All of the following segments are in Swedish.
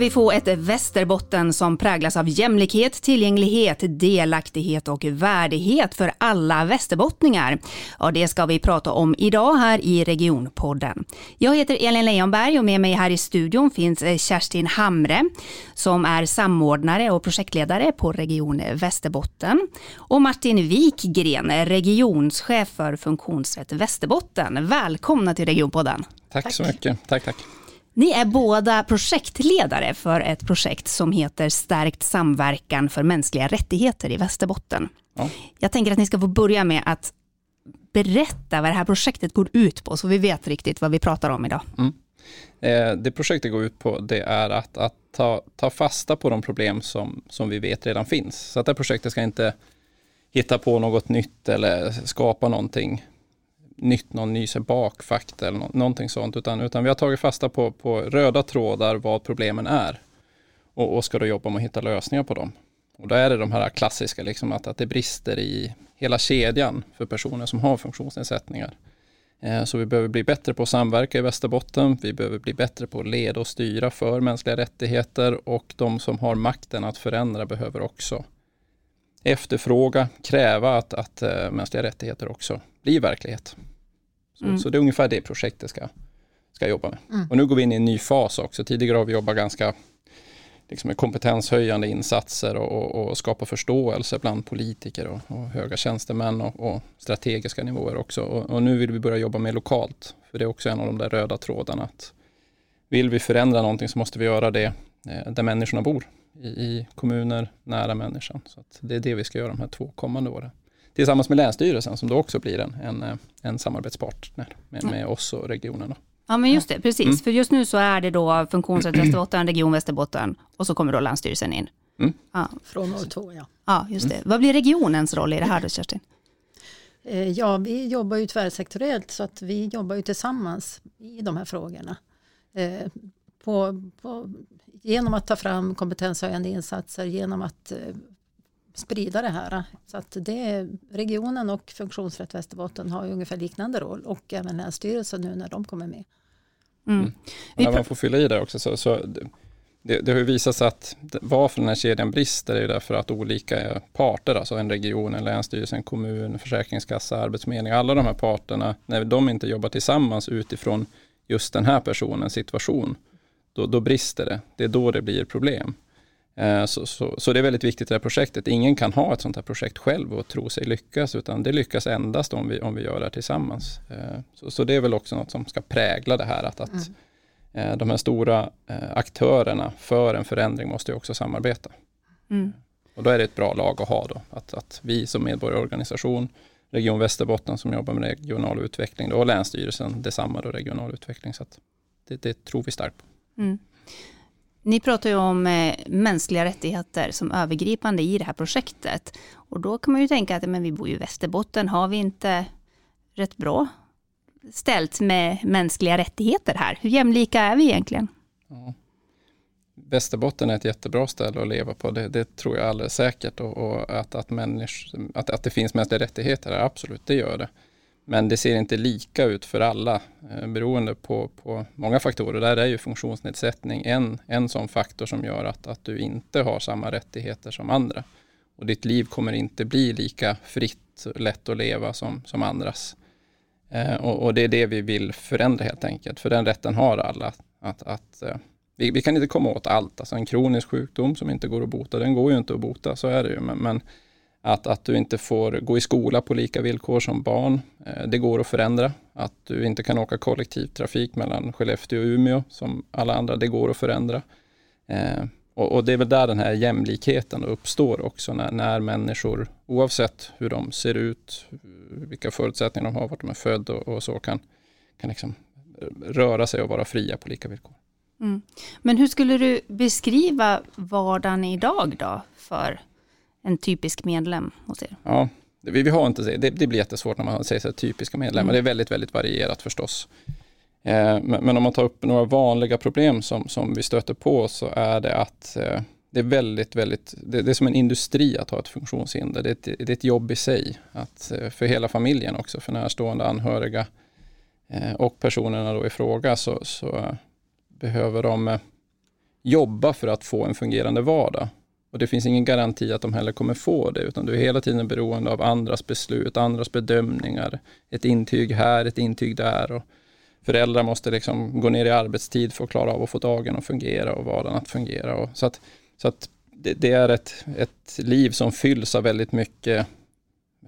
ska vi få ett Västerbotten som präglas av jämlikhet, tillgänglighet, delaktighet och värdighet för alla västerbottningar. Ja, det ska vi prata om idag här i Regionpodden. Jag heter Elin Leijonberg och med mig här i studion finns eh, Kerstin Hamre som är samordnare och projektledare på Region Västerbotten och Martin Wikgren, regionschef för Funktionsrätt Västerbotten. Välkomna till Regionpodden. Tack, tack. så mycket. Tack, tack. Ni är båda projektledare för ett projekt som heter Stärkt samverkan för mänskliga rättigheter i Västerbotten. Ja. Jag tänker att ni ska få börja med att berätta vad det här projektet går ut på, så vi vet riktigt vad vi pratar om idag. Mm. Eh, det projektet går ut på det är att, att ta, ta fasta på de problem som, som vi vet redan finns. Så att det här projektet ska inte hitta på något nytt eller skapa någonting nytt, någon ny bakfakta eller någonting sånt, utan, utan vi har tagit fasta på, på röda trådar vad problemen är och, och ska då jobba med att hitta lösningar på dem. Och då är det de här klassiska, liksom att, att det brister i hela kedjan för personer som har funktionsnedsättningar. Eh, så vi behöver bli bättre på att samverka i Västerbotten. Vi behöver bli bättre på att leda och styra för mänskliga rättigheter och de som har makten att förändra behöver också efterfråga, kräva att, att äh, mänskliga rättigheter också blir verklighet. Så, mm. så det är ungefär det projektet ska, ska jobba med. Mm. Och nu går vi in i en ny fas också. Tidigare har vi jobbat ganska liksom med kompetenshöjande insatser och, och, och skapa förståelse bland politiker och, och höga tjänstemän och, strategiska nivåer också. Och, nu vill vi börja jobba mer lokalt. För det är också en av de där röda trådarna. Att vill vi förändra någonting så måste vi göra det eh, där människorna bor. I, i kommuner nära människan. Så det är det vi ska göra de här två kommande åren tillsammans med Länsstyrelsen som då också blir en, en, eh, en samarbetspartner med, med oss och regionerna. Ja men just det, precis. Mm. För just nu så är det då Funktionsrätt Västerbotten, Region Västerbotten och så kommer då Länsstyrelsen in. Mm. Ja. Från år två ja. Ja, just det. Mm. Vad blir regionens roll i det här då Kerstin? Eh, ja, vi jobbar ju tvärsektoriellt så att vi jobbar ju tillsammans i de här frågorna. Eh, på, på, genom att ta fram kompetenshöjande insatser, genom att sprida det här. Så att det, regionen och Funktionsrätt Västerbotten har ju ungefär liknande roll och även Länsstyrelsen nu när de kommer med. Mm. Mm. När man får fylla i det också så, så det, det har ju visat sig att varför den här kedjan brister är därför att olika parter, alltså en region, en länsstyrelse, en kommun, försäkringskassa, arbetsförmedling, alla de här parterna, när de inte jobbar tillsammans utifrån just den här personens situation, då, då brister det. Det är då det blir problem. Eh, så, så, så, det är väldigt viktigt i det här projektet. Ingen kan ha ett sånt här projekt själv och tro sig lyckas, utan det lyckas endast om vi, om vi gör det här tillsammans. Eh, så, så det är väl också något som ska prägla det här, att, att mm. Eh, de här stora aktörerna för en förändring måste ju också samarbeta. Mm. Och då är det ett bra lag att ha då, att, att vi som medborgarorganisation, Region Västerbotten som jobbar med regional utveckling då, och Länsstyrelsen detsamma då, regional utveckling. Så det, det tror vi starkt på. Mm. Ni pratar ju om eh, mänskliga rättigheter som övergripande i det här projektet. Och då kan man ju tänka att men vi bor ju i Västerbotten, har vi inte rätt bra ställt med mänskliga rättigheter här? Hur jämlika är vi egentligen? Ja. Västerbotten är ett jättebra ställe att leva på, det, det tror jag alldeles säkert. Och, och att, att, människ, att, att det finns mänskliga rättigheter, absolut, det gör det. Men det ser inte lika ut för alla eh, beroende på, på många faktorer. Där är ju funktionsnedsättning en, en sån faktor som gör att, att du inte har samma rättigheter som andra. Och ditt liv kommer inte bli lika fritt, lätt att leva som, som andras. Eh, och, och, det är det vi vill förändra helt enkelt. För den rätten har alla. Att, att, eh, vi, vi, kan inte komma åt allt. Alltså en kronisk sjukdom som inte går att bota, den går ju inte att bota, så är det ju. Men, men att, att du inte får gå i skola på lika villkor som barn. Eh, det går att förändra. Att du inte kan åka kollektivtrafik mellan Skellefteå och Umeå som alla andra, det går att förändra. Eh, och, och, det är väl där den här jämlikheten uppstår också när, när människor, oavsett hur de ser ut, vilka förutsättningar de har, vart de är födda och, och, så, kan, kan liksom röra sig och vara fria på lika villkor. Mm. Men hur skulle du beskriva vardagen idag då för en typisk medlem hos er? Ja, vi, vi har inte det, det blir jättesvårt när man säger så här, typiska medlemmar. Mm. Det är väldigt, väldigt varierat förstås. Eh, men, men, om man tar upp några vanliga problem som, som vi stöter på så är det att eh, det är väldigt, väldigt, det, det, är som en industri att ha ett funktionshinder. Det är ett, det är ett jobb i sig, att, eh, för hela familjen också, för närstående anhöriga eh, och personerna då i fråga så, så behöver de jobba för att få en fungerande vardag. Och det finns ingen garanti att de heller kommer få det, utan du är hela tiden beroende av andras beslut, andras bedömningar. Ett intyg här, ett intyg där. Och föräldrar måste liksom gå ner i arbetstid för att klara av att få dagen att fungera och vardagen att fungera. Och så att, så att det, det är ett, ett liv som fylls av väldigt mycket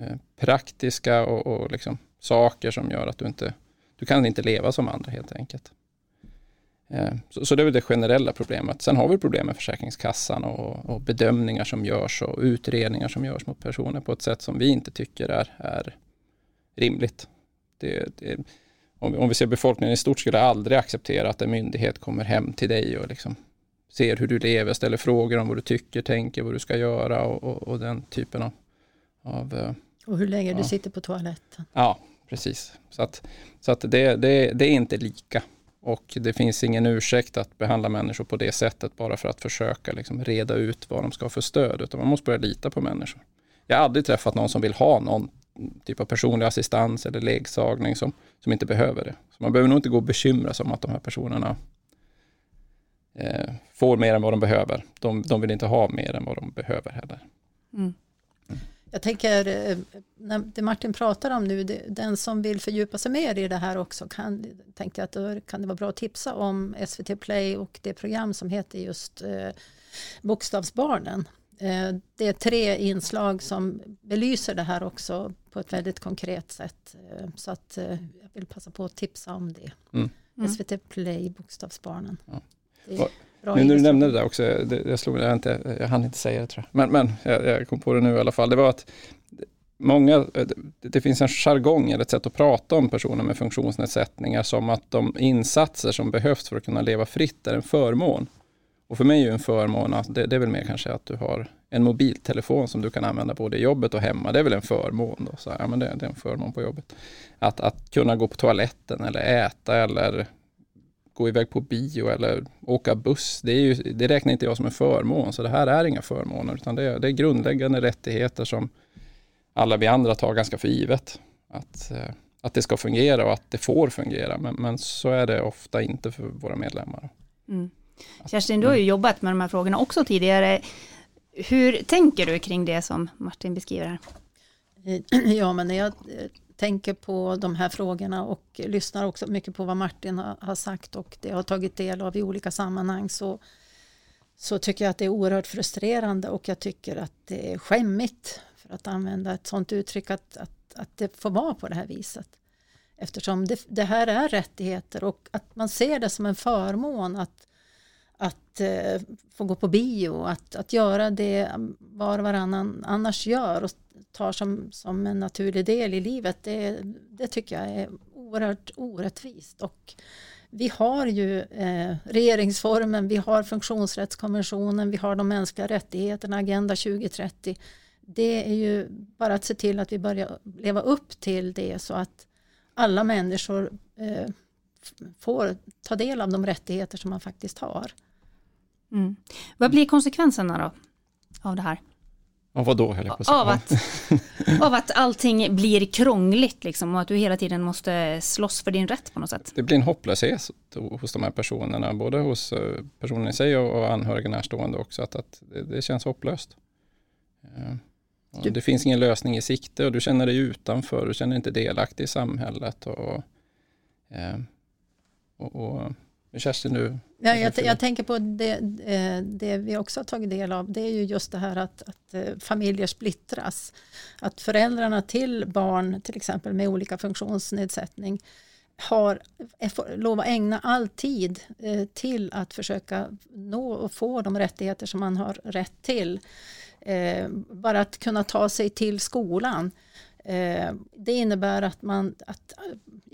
eh, praktiska och, och liksom saker som gör att du inte du kan inte leva som andra helt enkelt. Eh, så, så, det är väl det generella problemet. Sen har vi problem med Försäkringskassan och, och, bedömningar som görs och utredningar som görs mot personer på ett sätt som vi inte tycker är, är rimligt. Det, det, om, om, vi ser befolkningen i stort skulle aldrig acceptera att en myndighet kommer hem till dig och liksom ser hur du lever, ställer frågor om vad du tycker, tänker, vad du ska göra och, och, och den typen av... av eh, och hur länge ja. du sitter på toaletten. Ja, precis. Så att, så att det, det, det är inte lika. Och det finns ingen ursäkt att behandla människor på det sättet bara för att försöka liksom reda ut vad de ska ha för stöd. Utan man måste börja lita på människor. Jag har aldrig träffat någon som vill ha någon typ av personlig assistans eller ledsagning som, som inte behöver det. Så man behöver nog inte gå och bekymra sig om att de här personerna eh, får mer än vad de behöver. De, de vill inte ha mer än vad de behöver heller. Mm. Jag tänker, eh, när det Martin pratar om nu, den som vill fördjupa sig mer i det här också, kan, tänkte jag att då kan det vara bra att tipsa om SVT Play och det program som heter just eh, Bokstavsbarnen. Eh, det är tre inslag som belyser det här också på ett väldigt konkret sätt. Eh, så att eh, jag vill passa på att tipsa om det. Mm. SVT Play Bokstavsbarnen. Ja. Bra nu när du nämnde det där också, det, jag, slog, jag, inte, jag hann inte säga det tror jag. Men, men jag, jag, kom på det nu i alla fall. Det var att många, det, det finns en jargong eller ett sätt att prata om personer med funktionsnedsättningar som att de insatser som behövs för att kunna leva fritt är en förmån. Och för mig är en förmån att det, det, är väl mer kanske att du har en mobiltelefon som du kan använda både i jobbet och hemma. Det är väl en förmån. Då. Så, ja, men det, det, är en förmån på jobbet. Att, att kunna gå på toaletten eller äta eller gå iväg på bio eller åka buss, det, är ju, det räknar inte jag som en förmån. Så det här är inga förmåner, utan det är, det är grundläggande rättigheter som alla vi andra tar ganska för givet. Att, eh, att det ska fungera och att det får fungera. Men, men så är det ofta inte för våra medlemmar. Mm. Kerstin, du har ju jobbat med de här frågorna också tidigare. Hur tänker du kring det som Martin beskriver här? Ja, men när jag tänker på de här frågorna och lyssnar också mycket på vad Martin har, sagt och det har tagit del av i olika sammanhang så, så tycker jag att det är oerhört frustrerande och jag tycker att det är skämmigt för att använda ett sådant uttryck att, att, att det får vara på det här viset. Eftersom det, det här är rättigheter och att man ser det som en förmån att att eh, få gå på bio, att, att göra det var och varannan annars gör och tar som, som en naturlig del i livet, det, det tycker jag är oerhört orättvist. Och vi har ju eh, regeringsformen, vi har funktionsrättskonventionen, vi har de mänskliga rättigheterna, Agenda 2030. Det är ju bara att se till att vi börjar leva upp till det så att alla människor eh, får ta del av de rättigheter som man faktiskt har. Mm. Vad blir konsekvenserna då av det här? Av vad då? Jag av, att, av att allting blir krångligt liksom, och att du hela tiden måste slåss för din rätt på något sätt. Det blir en hopplöshet hos de här personerna, både hos eh, personen i sig och anhöriga närstående också, att, att det, det känns hopplöst. Du, det finns ingen lösning i sikte och du känner dig utanför, du känner dig inte delaktig i samhället. Och, eh, och, och Kerstin, du? Ja, jag, jag, tänker på det, eh, det vi också har tagit del av. Det är ju just det här att, att eh, familjer splittras. Att föräldrarna till barn, till exempel med olika funktionsnedsättning, har lov att ägna all tid eh, till att försöka nå och få de rättigheter som man har rätt till. Bara att kunna ta sig till skolan. Det innebär att man, att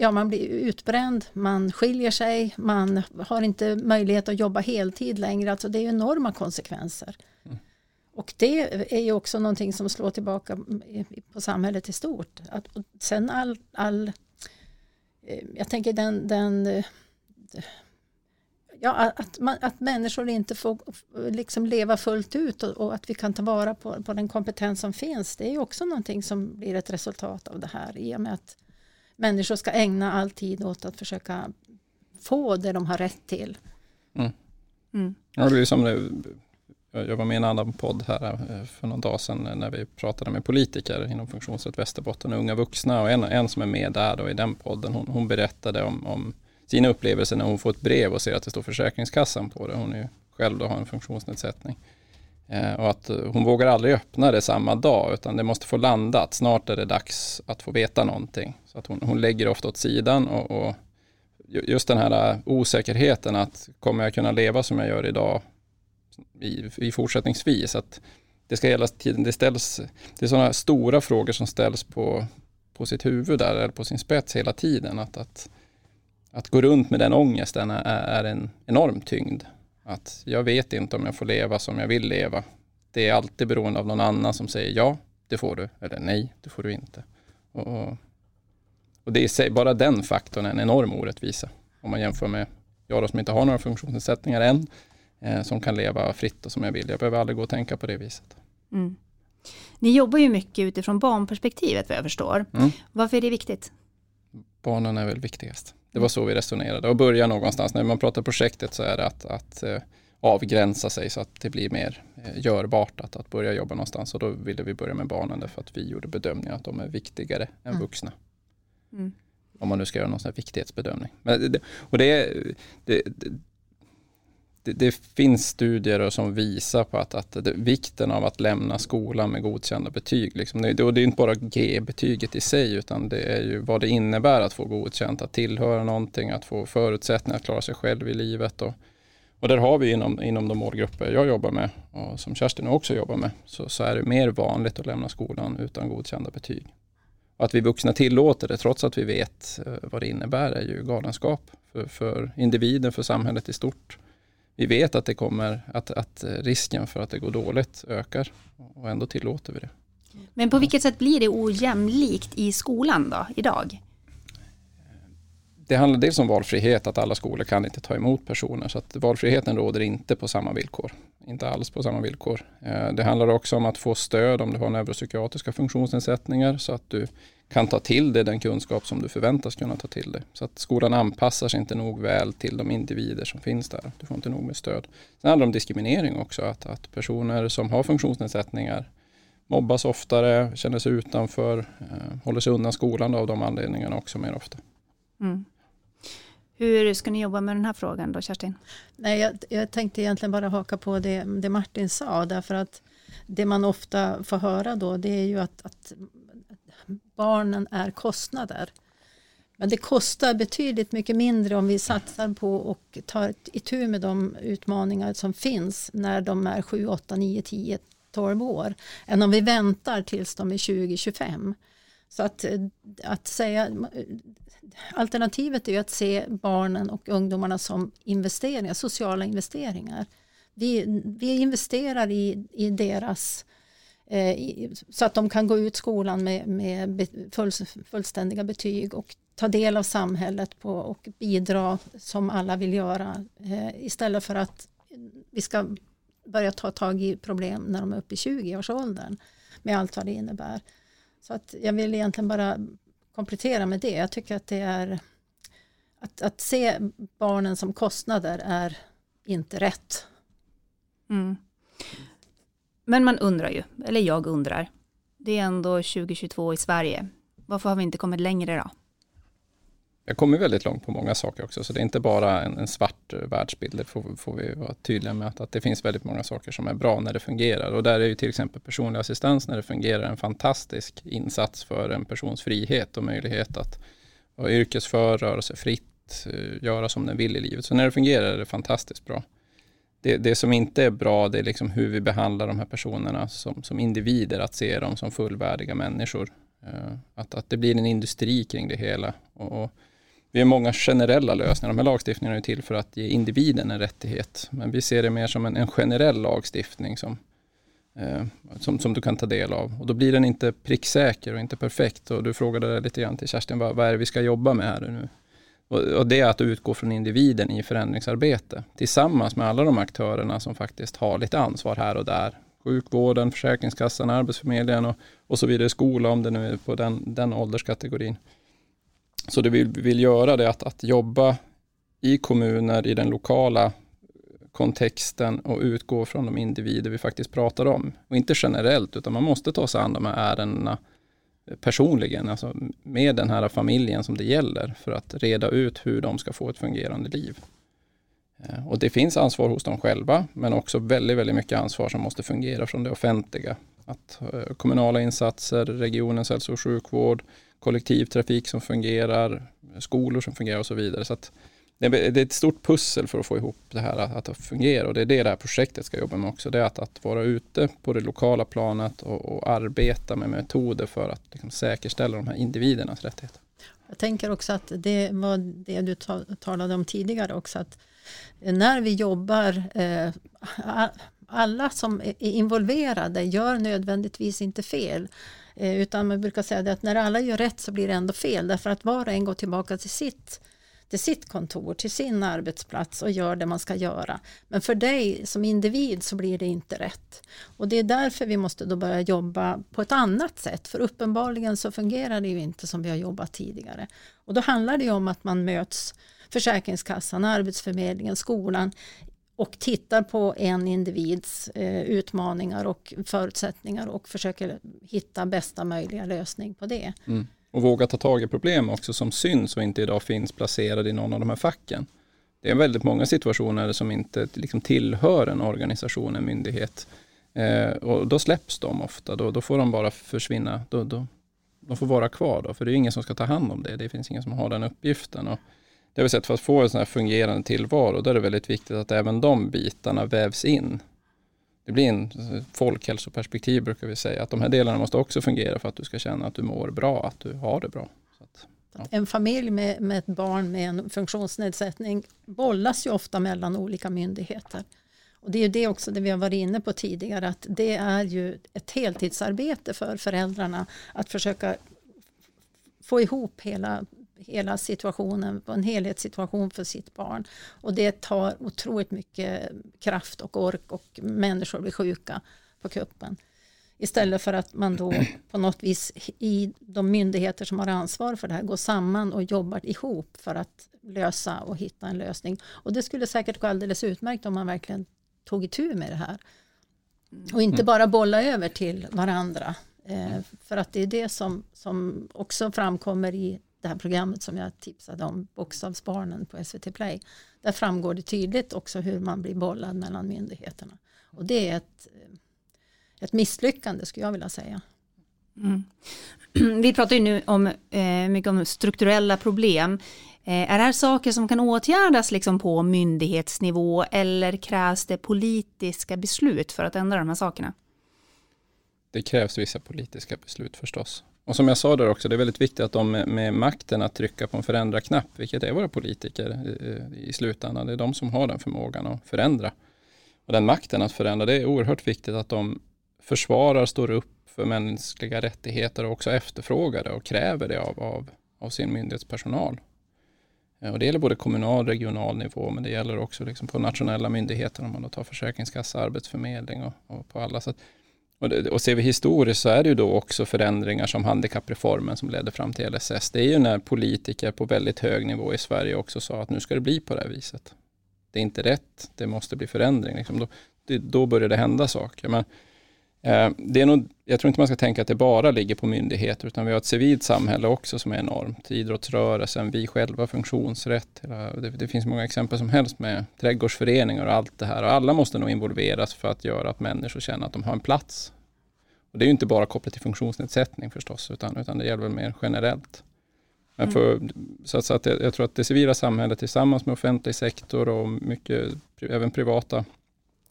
ja, man blir utbränd, man skiljer sig, man har inte möjlighet att jobba heltid längre. Alltså det är enorma konsekvenser. Mm. Och det är ju också någonting som slår tillbaka på samhället i stort. Att, sen all, all eh, jag tänker den, den ja, att, man, att människor inte får liksom leva fullt ut och, och, att vi kan ta vara på, på den kompetens som finns. Det är också någonting som blir ett resultat av det här i och med att människor ska ägna all tid åt att försöka få det de har rätt till. Mm. Mm. Ja, det är som det, jag var med i en annan podd här eh, för någon dag sedan när vi pratade med politiker inom funktionsrätt Västerbotten, unga vuxna och en, en som är med där då i den podden, hon, hon berättade om, om sina upplevelser när hon får ett brev och ser att det står Försäkringskassan på det. Hon är ju själv då har en funktionsnedsättning. Eh, och att hon vågar aldrig öppna det samma dag utan det måste få landa att Snart är det dags att få veta någonting. Så att hon, hon lägger ofta åt sidan och, och just den här eh, osäkerheten att kommer jag kunna leva som jag gör idag i, i fortsättningsvis. Att det ska hela tiden, det ställs, det är sådana stora frågor som ställs på, på sitt huvud där, eller på sin spets hela tiden. Att, att, att gå runt med den ångesten är, är en enorm tyngd. Att jag vet inte om jag får leva som jag vill leva. Det är alltid beroende av någon annan som säger ja, det får du, eller nej, det får du inte. Och, och det är bara den faktorn är en enorm orättvisa. Om man jämför med jag då som inte har några funktionsnedsättningar än, eh, som kan leva fritt och som jag vill. Jag behöver aldrig gå och tänka på det viset. Mm. Ni jobbar ju mycket utifrån barnperspektivet vad jag förstår. Mm. Varför är det viktigt? Barnen är väl viktigast. Det var så vi resonerade och börja någonstans. När man pratar projektet så är det att, att eh, avgränsa sig så att det blir mer eh, görbart att, att börja jobba någonstans. Och då ville vi börja med barnen därför att vi gjorde bedömningen att de är viktigare än mm. vuxna. Mm. Om man nu ska göra någon sån här viktighetsbedömning. Men det, och det, det, det, det, finns studier som visar på att, att det, vikten av att lämna skolan med godkända betyg. Liksom. Det, och det är inte bara G-betyget i sig utan det är ju vad det innebär att få godkänt, att tillhöra någonting, att få förutsättningar att klara sig själv i livet. Och, och där har vi inom, inom de målgrupper jag jobbar med och som Kerstin också jobbar med så, så är det mer vanligt att lämna skolan utan godkända betyg. Och att vi vuxna tillåter det trots att vi vet eh, vad det innebär är ju galenskap för, för individen, för samhället i stort. Vi vet att det kommer, att, att risken för att det går dåligt ökar och ändå tillåter vi det. Men på vilket sätt blir det ojämlikt i skolan då, idag? Det handlar dels om valfrihet, att alla skolor kan inte ta emot personer. Så att valfriheten råder inte på samma villkor. Inte alls på samma villkor. Eh, det handlar också om att få stöd om du har neuropsykiatriska funktionsnedsättningar så att du kan ta till dig den kunskap som du förväntas kunna ta till dig. Så att skolan anpassar sig inte nog väl till de individer som finns där. Du får inte nog med stöd. Sen handlar det om diskriminering också, att, att personer som har funktionsnedsättningar mobbas oftare, känner sig utanför, eh, håller sig undan skolan av de anledningarna också mer ofta. Mm. Hur ska ni jobba med den här frågan då, Kerstin? Nej, jag, jag tänkte egentligen bara haka på det, det, Martin sa, därför att det man ofta får höra då, det är ju att, att barnen är kostnader. Men det kostar betydligt mycket mindre om vi satsar på och tar itu med de utmaningar som finns när de är 7, 8, 9, 10, 12 år än om vi väntar tills de är 20, 25. Så att, att säga alternativet är ju att se barnen och ungdomarna som investeringar, sociala investeringar. Vi, vi investerar i, i deras eh, Eh, så att de kan gå ut skolan med, med full, fullständiga betyg och ta del av samhället på, och bidra som alla vill göra eh, istället för att vi ska börja ta tag i problem när de är uppe i 20-årsåldern med allt vad det innebär. Så att jag vill egentligen bara komplettera med det. Jag tycker att det är att, att se barnen som kostnader är inte rätt. Mm. Men man undrar ju, eller jag undrar, det är ändå 2022 i Sverige. Varför har vi inte kommit längre då? Jag kommer väldigt långt på många saker också, så det är inte bara en, en svart eh, världsbild. Det får, får, vi vara tydliga med att, att, det finns väldigt många saker som är bra när det fungerar. Och där är ju till exempel personlig assistans när det fungerar en fantastisk insats för en persons frihet och möjlighet att vara yrkesför, röra sig fritt, eh, göra som den vill i livet. Så när det fungerar är det fantastiskt bra. Det, det som inte är bra det är liksom hur vi behandlar de här personerna som, som individer, att se dem som fullvärdiga människor. Eh, att, att det blir en industri kring det hela. Och, och vi har många generella lösningar. De här lagstiftningarna är till för att ge individen en rättighet. Men vi ser det mer som en, en generell lagstiftning som, eh, som, som, du kan ta del av. Och då blir den inte pricksäker och inte perfekt. Och du frågade lite grann till Kerstin, vad, vad är det vi ska jobba med här nu? Och, det är att utgå från individen i förändringsarbete. Tillsammans med alla de aktörerna som faktiskt har lite ansvar här och där. Sjukvården, Försäkringskassan, Arbetsförmedlingen och, och så vidare. Skola om det nu är på den, den ålderskategorin. Så det vi vill göra det är att, att jobba i kommuner, i den lokala kontexten och utgå från de individer vi faktiskt pratar om. Och inte generellt, utan man måste ta sig an de här ärendena personligen, alltså med den här familjen som det gäller, för att reda ut hur de ska få ett fungerande liv. Eh, och det finns ansvar hos dem själva, men också väldigt, väldigt mycket ansvar som måste fungera från det offentliga. Att eh, kommunala insatser, regionens hälso och sjukvård, kollektivtrafik som fungerar, skolor som fungerar och så vidare. Så det är ett stort pussel för att få ihop det här att, att fungera och det är det det här projektet ska jobba med också. Det är att, att vara ute på det lokala planet och, och arbeta med metoder för att liksom säkerställa de här individernas rättigheter. Jag tänker också att det var det du talade om tidigare också att när vi jobbar eh, alla som är involverade gör nödvändigtvis inte fel. Eh, utan man brukar säga att när alla gör rätt så blir det ändå fel därför att var och en går tillbaka till sitt till sitt kontor, till sin arbetsplats och gör det man ska göra. Men för dig som individ så blir det inte rätt. Och det är därför vi måste då börja jobba på ett annat sätt. För uppenbarligen så fungerar det ju inte som vi har jobbat tidigare. Och då handlar det om att man möts Försäkringskassan, Arbetsförmedlingen, skolan och tittar på en individs eh, utmaningar och förutsättningar och försöker hitta bästa möjliga lösning på det. Mm. Och våga ta tag i problem också som syns och inte idag finns placerade i någon av de här facken. Det är väldigt många situationer som inte liksom tillhör en organisation, en myndighet. Eh, och då släpps de ofta, då, då får de bara försvinna. Då, då, de får vara kvar då, för det är ingen som ska ta hand om det. Det finns ingen som har den uppgiften. Och det har vi sett för att få en sån här fungerande tillvaro, då är det väldigt viktigt att även de bitarna vävs in. Det blir en folkhälsoperspektiv brukar vi säga, att de här delarna måste också fungera för att du ska känna att du mår bra, att du har det bra. Att, ja. En familj med, med ett barn med en funktionsnedsättning bollas ju ofta mellan olika myndigheter. Och det är ju det också det vi har varit inne på tidigare, att det är ju ett heltidsarbete för föräldrarna att försöka få ihop hela hela situationen, en helhetssituation för sitt barn. Och det tar otroligt mycket kraft och ork och människor blir sjuka på kuppen. Istället för att man då på något vis i de myndigheter som har ansvar för det här går samman och jobbar ihop för att lösa och hitta en lösning. Och det skulle säkert gå alldeles utmärkt om man verkligen tog itu med det här. Och inte bara bolla över till varandra. Eh, för att det är det som, som också framkommer i det här programmet som jag tipsade om, Bokstavsbarnen på SVT Play. Där framgår det tydligt också hur man blir bollad mellan myndigheterna. Och det är ett, ett misslyckande skulle jag vilja säga. Mm. Vi pratar ju nu om, eh, mycket om strukturella problem. Eh, är det här saker som kan åtgärdas liksom på myndighetsnivå eller krävs det politiska beslut för att ändra de här sakerna? Det krävs vissa politiska beslut förstås. Och som jag sa där också, det är väldigt viktigt att de med, makten att trycka på en förändra-knapp, vilket är våra politiker i, i slutändan, det är de som har den förmågan att förändra. Och den makten att förändra, det är oerhört viktigt att de försvarar, står upp för mänskliga rättigheter och också efterfrågar det och kräver det av, av, av sin myndighetspersonal. Eh, och det gäller både kommunal och regional nivå, men det gäller också liksom på nationella myndigheter om man då tar Försäkringskassa, Arbetsförmedling och, och på alla. Så och, det, och ser vi historiskt så är det ju då också förändringar som handikappreformen som ledde fram till LSS. Det är ju när politiker på väldigt hög nivå i Sverige också sa att nu ska det bli på det här viset. Det är inte rätt, det måste bli förändring. Liksom. Då, det, då börjar det hända saker. Men, det är nog, jag tror inte man ska tänka att det bara ligger på myndigheter, utan vi har ett civilt samhälle också som är enormt. Idrottsrörelsen, vi själva, funktionsrätt. Det, det finns många exempel som helst med trädgårdsföreningar och allt det här. Och alla måste nog involveras för att göra att människor känner att de har en plats. Och det är ju inte bara kopplat till funktionsnedsättning förstås, utan, utan det gäller väl mer generellt. Men för, mm. så, att, så att jag, jag, tror att det civila samhället tillsammans med offentlig sektor och mycket, även privata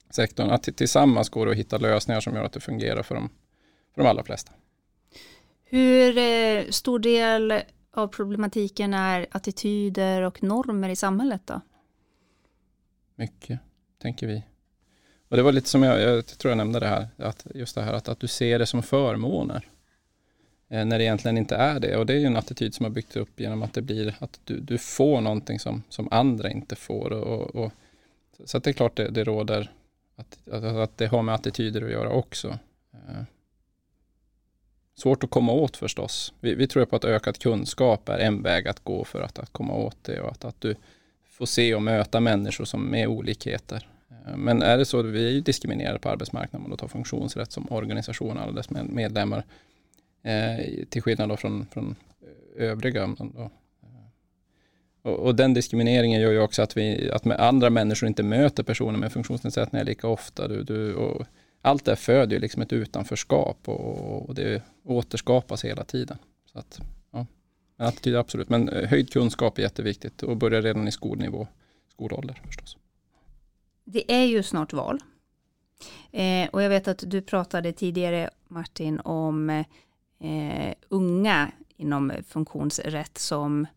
sektorn, att tillsammans går det att hitta lösningar som gör att det fungerar för de, för de allra flesta. Hur eh, stor del av problematiken är attityder och normer i samhället då? Mycket, tänker vi. Och det var lite som jag, jag tror jag nämnde det här, att just det här att, att du ser det som förmåner. Eh, när det egentligen inte är det. Och det är ju en attityd som har byggts upp genom att det blir att du, du får någonting som, som andra inte får. Och, och så att det är klart det, det råder, att, att, att, det har med attityder att göra också. Eh, svårt att komma åt förstås. Vi, vi tror på att ökad kunskap är en väg att gå för att, att komma åt det och att, att du får se och möta människor som med olikheter. Eh, men är det så, vi är ju diskriminerade på arbetsmarknaden om man tar funktionsrätt som organisation, alla dess medlemmar. Eh, till skillnad då från, från övriga. Då. Och, och, den diskrimineringen gör ju också att, vi, att med andra människor inte möter personer med funktionsnedsättningar lika ofta. Du, du, och allt det föder ju liksom ett utanförskap och, och det återskapas hela tiden. Så att, ja, en attityd absolut, men eh, höjd kunskap är jätteviktigt och börja redan i skolnivå, skolålder förstås. Det är ju snart val. Eh, och jag vet att du pratade tidigare Martin om eh, unga inom funktionsrätt som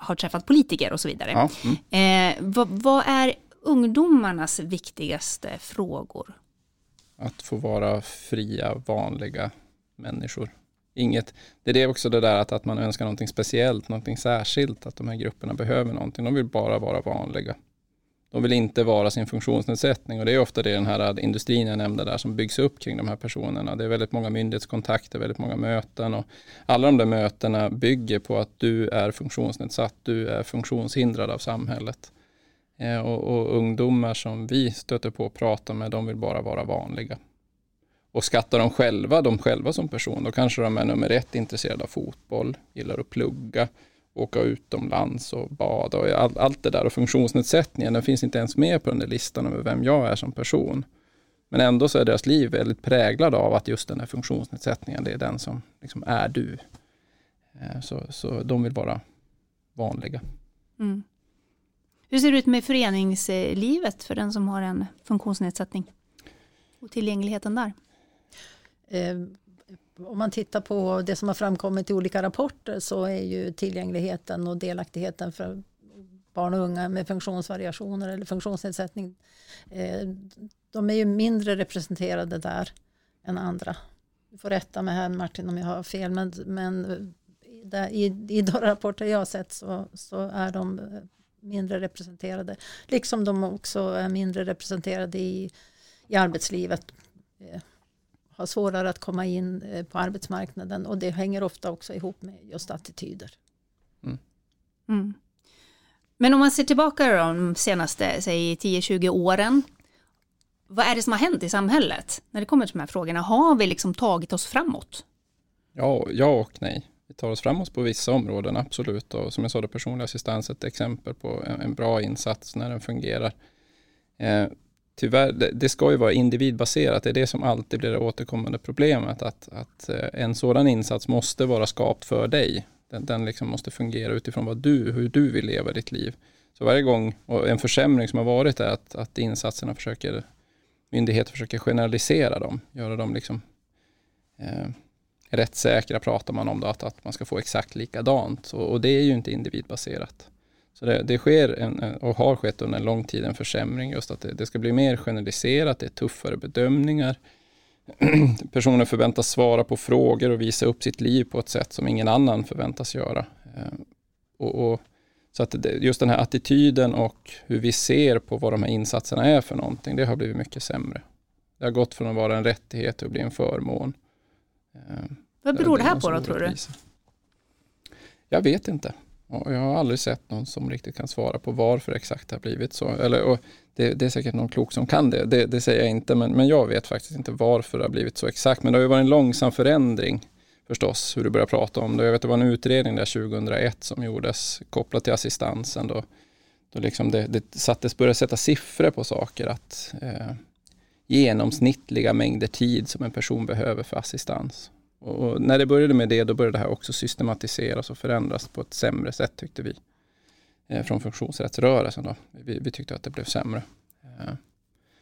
har träffat politiker och så vidare. Ja. Mm. Eh, vad, vad, är ungdomarnas viktigaste frågor? Att få vara fria, vanliga människor. Inget, det är det också det där att, att man önskar någonting speciellt, någonting särskilt, att de här grupperna behöver någonting. De vill bara vara vanliga. De vill inte vara sin funktionsnedsättning och det är ofta det den här industrin jag nämnde där som byggs upp kring de här personerna. Det är väldigt många myndighetskontakter, väldigt många möten och alla de där mötena bygger på att du är funktionsnedsatt, du är funktionshindrad av samhället. Eh, och, och, ungdomar som vi stöter på och pratar med, de vill bara vara vanliga. Och skattar de själva, de själva som person, då kanske de är nummer ett intresserade av fotboll, gillar att plugga, åka utomlands och bada och all, allt det där. Och funktionsnedsättningen, den finns inte ens med på den där listan över vem jag är som person. Men ändå så är deras liv väldigt präglad av att just den här funktionsnedsättningen, det är den som liksom är du. Eh, så, så de vill vara vanliga. Mm. Hur ser det ut med föreningslivet för den som har en funktionsnedsättning? Och tillgängligheten där? Om man tittar på det som har framkommit i olika rapporter så är ju tillgängligheten och delaktigheten för barn och unga med funktionsvariationer eller funktionsnedsättning. Eh, de är ju mindre representerade där än andra. Du får rätta mig här Martin om jag har fel men, men i, i de rapporter jag har sett så, så är de mindre representerade. Liksom de också är mindre representerade i, i arbetslivet. Eh, Eh, har svårare att komma in eh, på arbetsmarknaden och det hänger ofta också ihop med just attityder. Mm. Mm. Men om man ser tillbaka de senaste, säg 10-20 åren, vad är det som har hänt i samhället när det kommer till de här frågorna? Har vi liksom tagit oss framåt? Ja, ja och nej. Vi tar oss framåt på vissa områden, absolut. Och som jag sa, det personliga assistans är ett exempel på en, en bra insats när den fungerar. Tyvärr, det, det, ska ju vara individbaserat. Det är det som alltid blir det återkommande problemet. Att, att eh, en sådan insats måste vara skapt för dig. Den, den liksom måste fungera utifrån vad du, hur du vill leva ditt liv. Så varje gång, och en försämring som har varit är att, att insatserna försöker, myndigheter försöker generalisera dem, göra dem liksom eh, rättssäkra pratar man om då, att, att man ska få exakt likadant. Och, och det är ju inte individbaserat. Så det, det sker en, och har skett under en lång tid en försämring just att det, det ska bli mer generaliserat, det är tuffare bedömningar. Personer förväntas svara på frågor och visa upp sitt liv på ett sätt som ingen annan förväntas göra. Eh, och, och, så att det, just den här attityden och hur vi ser på vad de här insatserna är för någonting, det har blivit mycket sämre. Det har gått från att vara en rättighet till att bli en förmån. Eh, vad beror det här på då tror du? Jag vet inte. Och jag har aldrig sett någon som riktigt kan svara på varför exakt det har blivit så. Eller, det, det, är säkert någon klok som kan det, det, det säger jag inte, men, men jag vet faktiskt inte varför det har blivit så exakt. Men det har ju varit en långsam förändring förstås, hur du börjar prata om det. Jag vet att det var en utredning där 2001 som gjordes kopplat till assistansen. Då, då liksom det, det sattes, började sätta siffror på saker. att eh, Genomsnittliga mängder tid som en person behöver för assistans. Och när det började med det, då började det här också systematiseras och förändras på ett sämre sätt tyckte vi. Eh, från funktionsrättsrörelsen då. Vi, vi, tyckte att det blev sämre. Eh,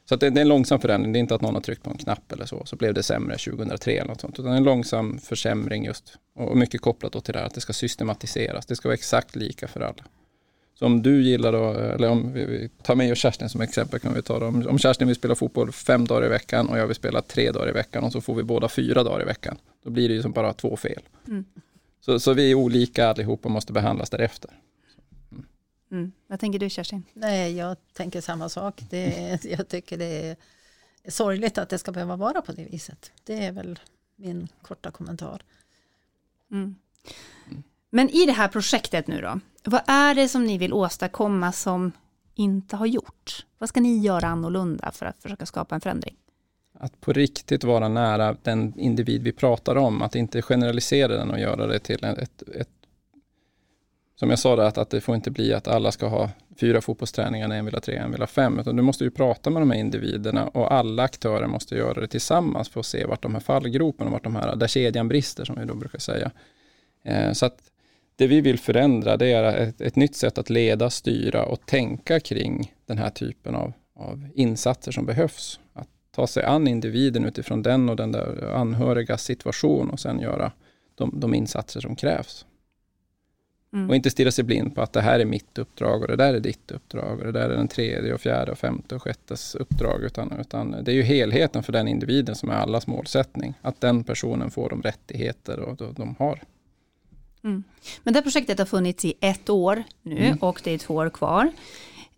så det, det, är en långsam förändring, det är inte att någon har tryckt på en knapp eller så, så blev det sämre 2003 eller något sånt. Utan en långsam försämring just. Och mycket kopplat till det här att det ska systematiseras. Det ska vara exakt lika för alla. Så om du gillar då, eller om vi, vi tar mig och Kerstin som exempel kan vi ta det. Om, om Kerstin vill spela fotboll fem dagar i veckan och jag vill spela tre dagar i veckan och så får vi båda fyra dagar i veckan. Då blir det ju som bara två fel. Mm. Så, så vi är olika allihopa och måste behandlas därefter. Mm. Mm. Vad tänker du Kerstin? Nej, jag tänker samma sak. Det, jag tycker det är sorgligt att det ska behöva vara på det viset. Det är väl min korta kommentar. Men i det här projektet nu då, vad är det som ni vill åstadkomma som inte har gjort? Vad ska ni göra annorlunda för att försöka skapa en förändring? Att på riktigt vara nära den individ vi pratar om, att inte generalisera den och göra det till ett, ett som jag sa, där, att, att det får inte bli att alla ska ha fyra fotbollsträningar, en vill ha tre, en vill ha fem, utan du måste ju prata med de här individerna och alla aktörer måste göra det tillsammans för att se vart de här fallgroparna, vart de här, där kedjan brister som vi då brukar säga. Eh, så att det vi vill förändra det är ett, ett, nytt sätt att leda, styra och tänka kring den här typen av, av insatser som behövs. Att ta sig an individen utifrån den och den där anhöriga situation och sen göra de, de insatser som krävs. Mm. Och inte stirra sig blind på att det här är mitt uppdrag och det där är ditt uppdrag och det där är den tredje och fjärde och femte och sjättes uppdrag. Utan, utan det är ju helheten för den individen som är allas målsättning. Att den personen får de rättigheter och de, de har. Mm. Men det här projektet har funnits i ett år nu mm. och det är två år kvar.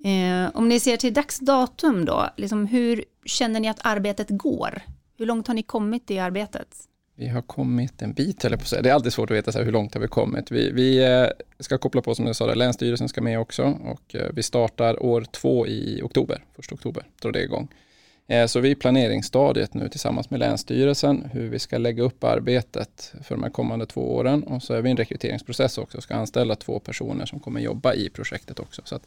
Eh, om ni ser till dagsdatum då, liksom hur känner ni att arbetet går? Hur långt har ni kommit i arbetet? Vi har kommit en bit, eller på. Det är alltid svårt att veta så här, hur långt har vi kommit. Vi, vi eh, ska koppla på, som jag sa, där, Länsstyrelsen ska med också och eh, vi startar år två i oktober, första oktober, drar det igång. Eh, så vi är i planeringsstadiet nu tillsammans med Länsstyrelsen hur vi ska lägga upp arbetet för de här kommande två åren. Och så är vi i en rekryteringsprocess också och ska anställa två personer som kommer jobba i projektet också. Så att,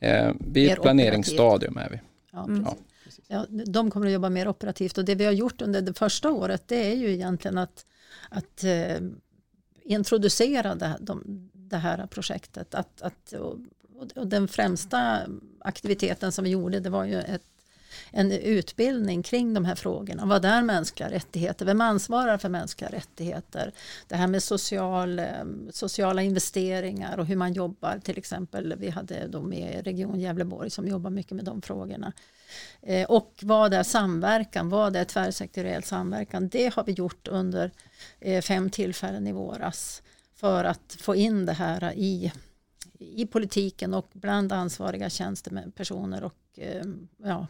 eh, vi är i ett planeringsstadium är vi. Ja, ja, ja, de kommer att jobba mer operativt och det vi har gjort under det första året det är ju egentligen att, att eh, introducera det, de, det här projektet. Att, att, och, och den främsta aktiviteten som vi gjorde det var ju ett en utbildning kring de här frågorna. Vad är mänskliga rättigheter? Vem ansvarar för mänskliga rättigheter? Det här med social, eh, sociala investeringar och hur man jobbar. Till exempel, vi hade då med Region Gävleborg som jobbar mycket med de frågorna. Eh, och vad är samverkan? Vad är tvärsektoriell samverkan? Det har vi gjort under eh, fem tillfällen i våras för att få in det här i i politiken och bland ansvariga tjänstepersoner och ja,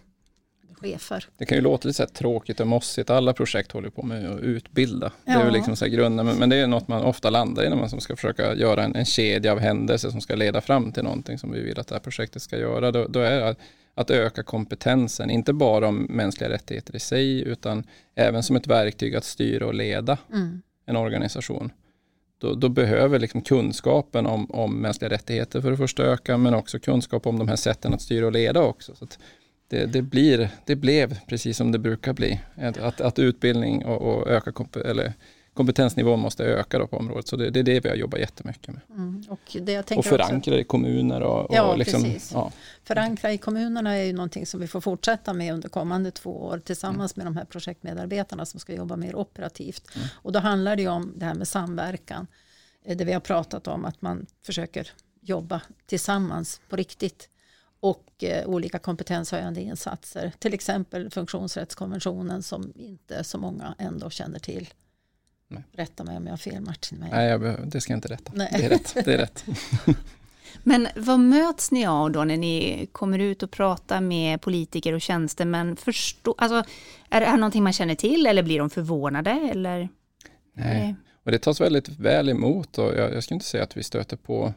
chefer. Det kan ju låta lite så tråkigt och mossigt. Alla projekt håller på med att utbilda. Ja. Det är väl liksom så grunden. Men, men, det är något man ofta landar i när man ska försöka göra en, en kedja av händelser som ska leda fram till någonting som vi vill att det här projektet ska göra. Då, då är det att öka kompetensen, inte bara om mänskliga rättigheter i sig, utan även som ett verktyg att styra och leda mm. en organisation. Då, då, behöver liksom kunskapen om, om mänskliga rättigheter för det första öka, men också kunskap om de här sätten att styra och leda också. Så det, det, blir, det blev precis som det brukar bli. Att, att utbildning och, och öka komp eller kompetensnivån måste öka på området. Så det, det, är det vi har jobbat jättemycket med. Mm. Och, det och förankra också, i kommuner. Och, och ja, liksom, precis. Ja. Förankra i kommunerna är ju någonting som vi får fortsätta med under kommande två år tillsammans mm. med de här projektmedarbetarna som ska jobba mer operativt. Mm. Och då handlar det ju om det här med samverkan. Eh, det vi har pratat om att man försöker jobba tillsammans på riktigt och eh, olika kompetenshöjande insatser. Till exempel funktionsrättskonventionen som inte så många ändå känner till. Nej. Rätta mig om jag har fel Martin. Nej, jag, det ska jag inte rätta. Nej. Det är rätt. Det är rätt. Men vad möts ni av då när ni kommer ut och pratar med politiker och tjänstemän? Förstå, alltså, är det här någonting man känner till eller blir de förvånade? Eller? Nej, och det tas väldigt väl emot och jag, jag skulle inte säga att vi stöter på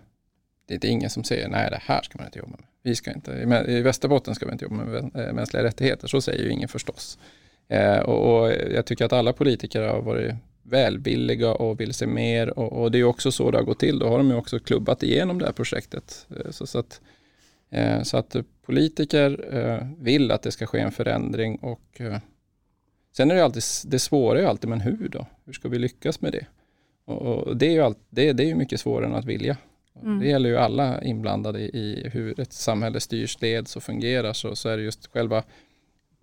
det är ingen som säger nej det här ska man inte jobba med. Vi ska inte, I Västerbotten ska vi inte jobba med eh, mänskliga rättigheter, så säger ju ingen förstås. Eh, och, och, jag tycker att alla politiker har varit välvilliga och vill se mer och, och, det är också så det har gått till. Då har de ju också klubbat igenom det här projektet. Eh, så, så, att, eh, så att politiker eh, vill att det ska ske en förändring och eh, sen är det alltid, det svåra är ju alltid, men hur då? Hur ska vi lyckas med det? Och, och det är ju allt, det, det är ju mycket svårare än att vilja. Mm. Det gäller ju alla inblandade i hur ett samhälle styrs, leds och fungerar. Så, så är det just själva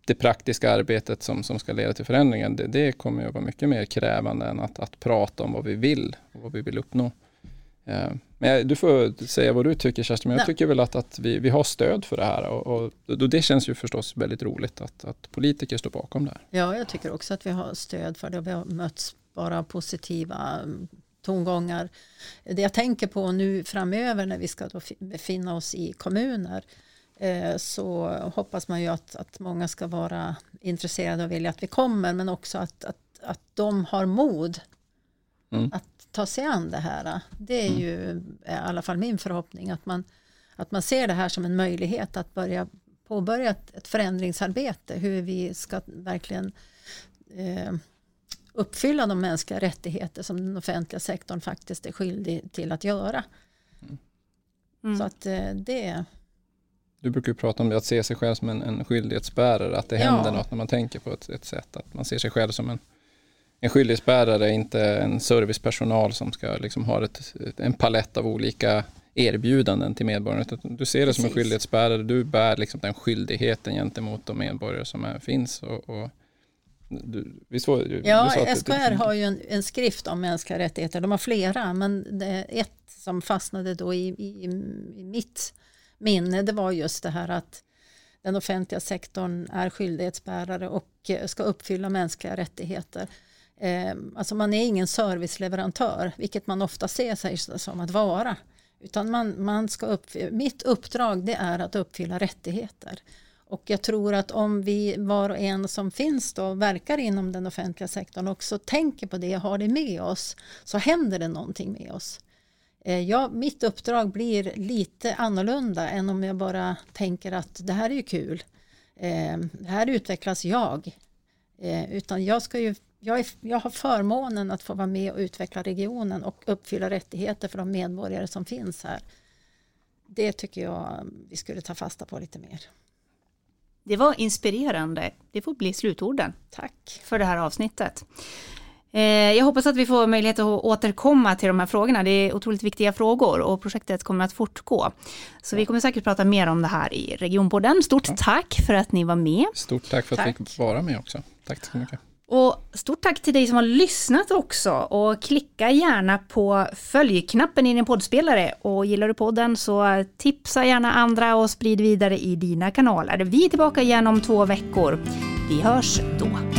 det praktiska arbetet som, som ska leda till förändringen. Det, det kommer att vara mycket mer krävande än att, att prata om vad vi vill och vad vi vill uppnå. Eh, men du får säga vad du tycker Kerstin, men jag tycker väl att, att vi, vi har stöd för det här och, och, det känns ju förstås väldigt roligt att, att politiker står bakom det här. Ja, jag tycker också att vi har stöd för det vi har mötts bara positiva tongångar. Det jag tänker på nu framöver när vi ska befinna oss i kommuner eh, så hoppas man ju att, att många ska vara intresserade och vilja att vi kommer men också att, att, att de har mod mm. att ta sig an det här. Det är mm. ju i alla fall min förhoppning att man, Att man ser det här som en möjlighet att börja påbörja ett, ett förändringsarbete hur vi ska verkligen eh, uppfylla de mänskliga rättigheter som den offentliga sektorn faktiskt är skyldig till att göra. Mm. Så att eh, det du brukar ju prata om det, att se sig själv som en, en skyldighetsbärare, att det ja. händer något när man tänker på ett, ett sätt, att man ser sig själv som en, en skyldighetsbärare, inte en servicepersonal som ska liksom ha ett, en palett av olika erbjudanden till medborgarna. Du ser det Precis. som en skyldighetsbärare, du bär liksom den skyldigheten gentemot de medborgare som är, finns. Och, och du, visst var, ja, du SKR det, har ju en, en, skrift om mänskliga rättigheter, de har flera, men ett som fastnade då i, i, i mitt minne, det var just det här att den offentliga sektorn är skyldighetsbärare och ska uppfylla mänskliga rättigheter. Eh, alltså man är ingen serviceleverantör, vilket man ofta ser sig som att vara. Utan man, man ska uppfylla, mitt uppdrag det är att uppfylla rättigheter. Och jag tror att om vi var och en som finns då verkar inom den offentliga sektorn också tänker på det och har det med oss så händer det någonting med oss. Eh, ja, mitt uppdrag blir lite annorlunda än om jag bara tänker att det här är ju kul. Eh, här utvecklas jag. Eh, utan jag, ska ju, jag, är, jag har förmånen att få vara med och utveckla regionen och uppfylla rättigheter för de medborgare som finns här. Det tycker jag vi skulle ta fasta på lite mer. Det var inspirerande. Det får bli slutorden. Tack. För det här avsnittet. Eh, jag hoppas att vi får möjlighet att återkomma till de här frågorna. Det är otroligt viktiga frågor och projektet kommer att fortgå. Så vi kommer säkert prata mer om det här i Regionpodden. Stort ja. tack för att ni var med. Stort tack för att tack. vi fick vara med också. Tack så mycket. Och stort tack till dig som har lyssnat också och klicka gärna på följknappen i din poddspelare och gillar du podden så tipsa gärna andra och sprid vidare i dina kanaler. Vi är tillbaka igen om två veckor. Vi hörs då.